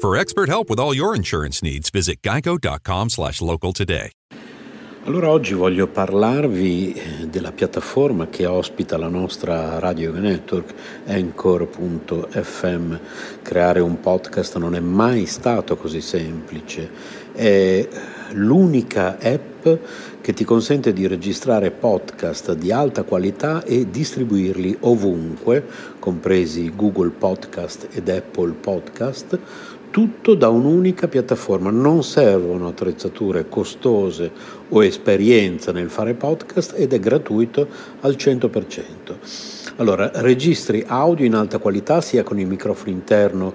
For expert help with all your insurance needs, visit geico.com slash local today. Allora oggi voglio parlarvi della piattaforma che ospita la nostra radio network Anchor.fm. Creare un podcast non è mai stato così semplice. È l'unica app che ti consente di registrare podcast di alta qualità e distribuirli ovunque, compresi Google Podcast ed Apple Podcast, tutto da un'unica piattaforma. Non servono attrezzature costose o esperienza nel fare podcast ed è gratuito al 100%. Allora, registri audio in alta qualità sia con il microfono interno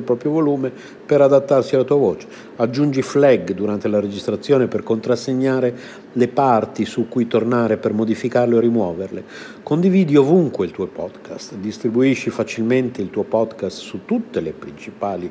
il proprio volume per adattarsi alla tua voce. Aggiungi flag durante la registrazione per contrassegnare le parti su cui tornare per modificarle o rimuoverle. Condividi ovunque il tuo podcast, distribuisci facilmente il tuo podcast su tutte le principali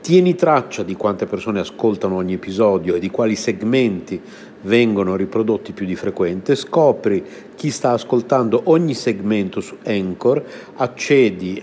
Tieni traccia di quante persone ascoltano ogni episodio e di quali segmenti vengono riprodotti più di frequente, scopri chi sta ascoltando ogni segmento su Anchor, accedi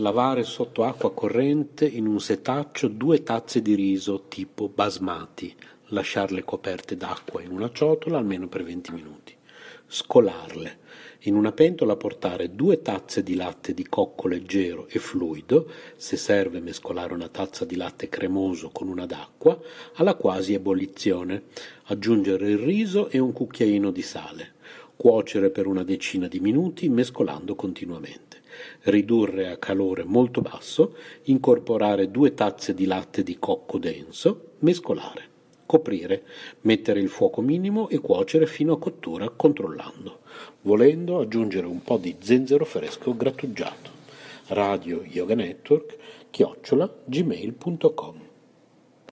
Lavare sotto acqua corrente in un setaccio due tazze di riso tipo basmati lasciarle coperte d'acqua in una ciotola almeno per 20 minuti, scolarle, in una pentola portare due tazze di latte di cocco leggero e fluido, se serve mescolare una tazza di latte cremoso con una d'acqua, alla quasi ebollizione, aggiungere il riso e un cucchiaino di sale, cuocere per una decina di minuti mescolando continuamente, ridurre a calore molto basso, incorporare due tazze di latte di cocco denso, mescolare coprire, mettere il fuoco minimo e cuocere fino a cottura controllando, volendo aggiungere un po' di zenzero fresco grattugiato. Radio Yoga Network chiocciola gmail.com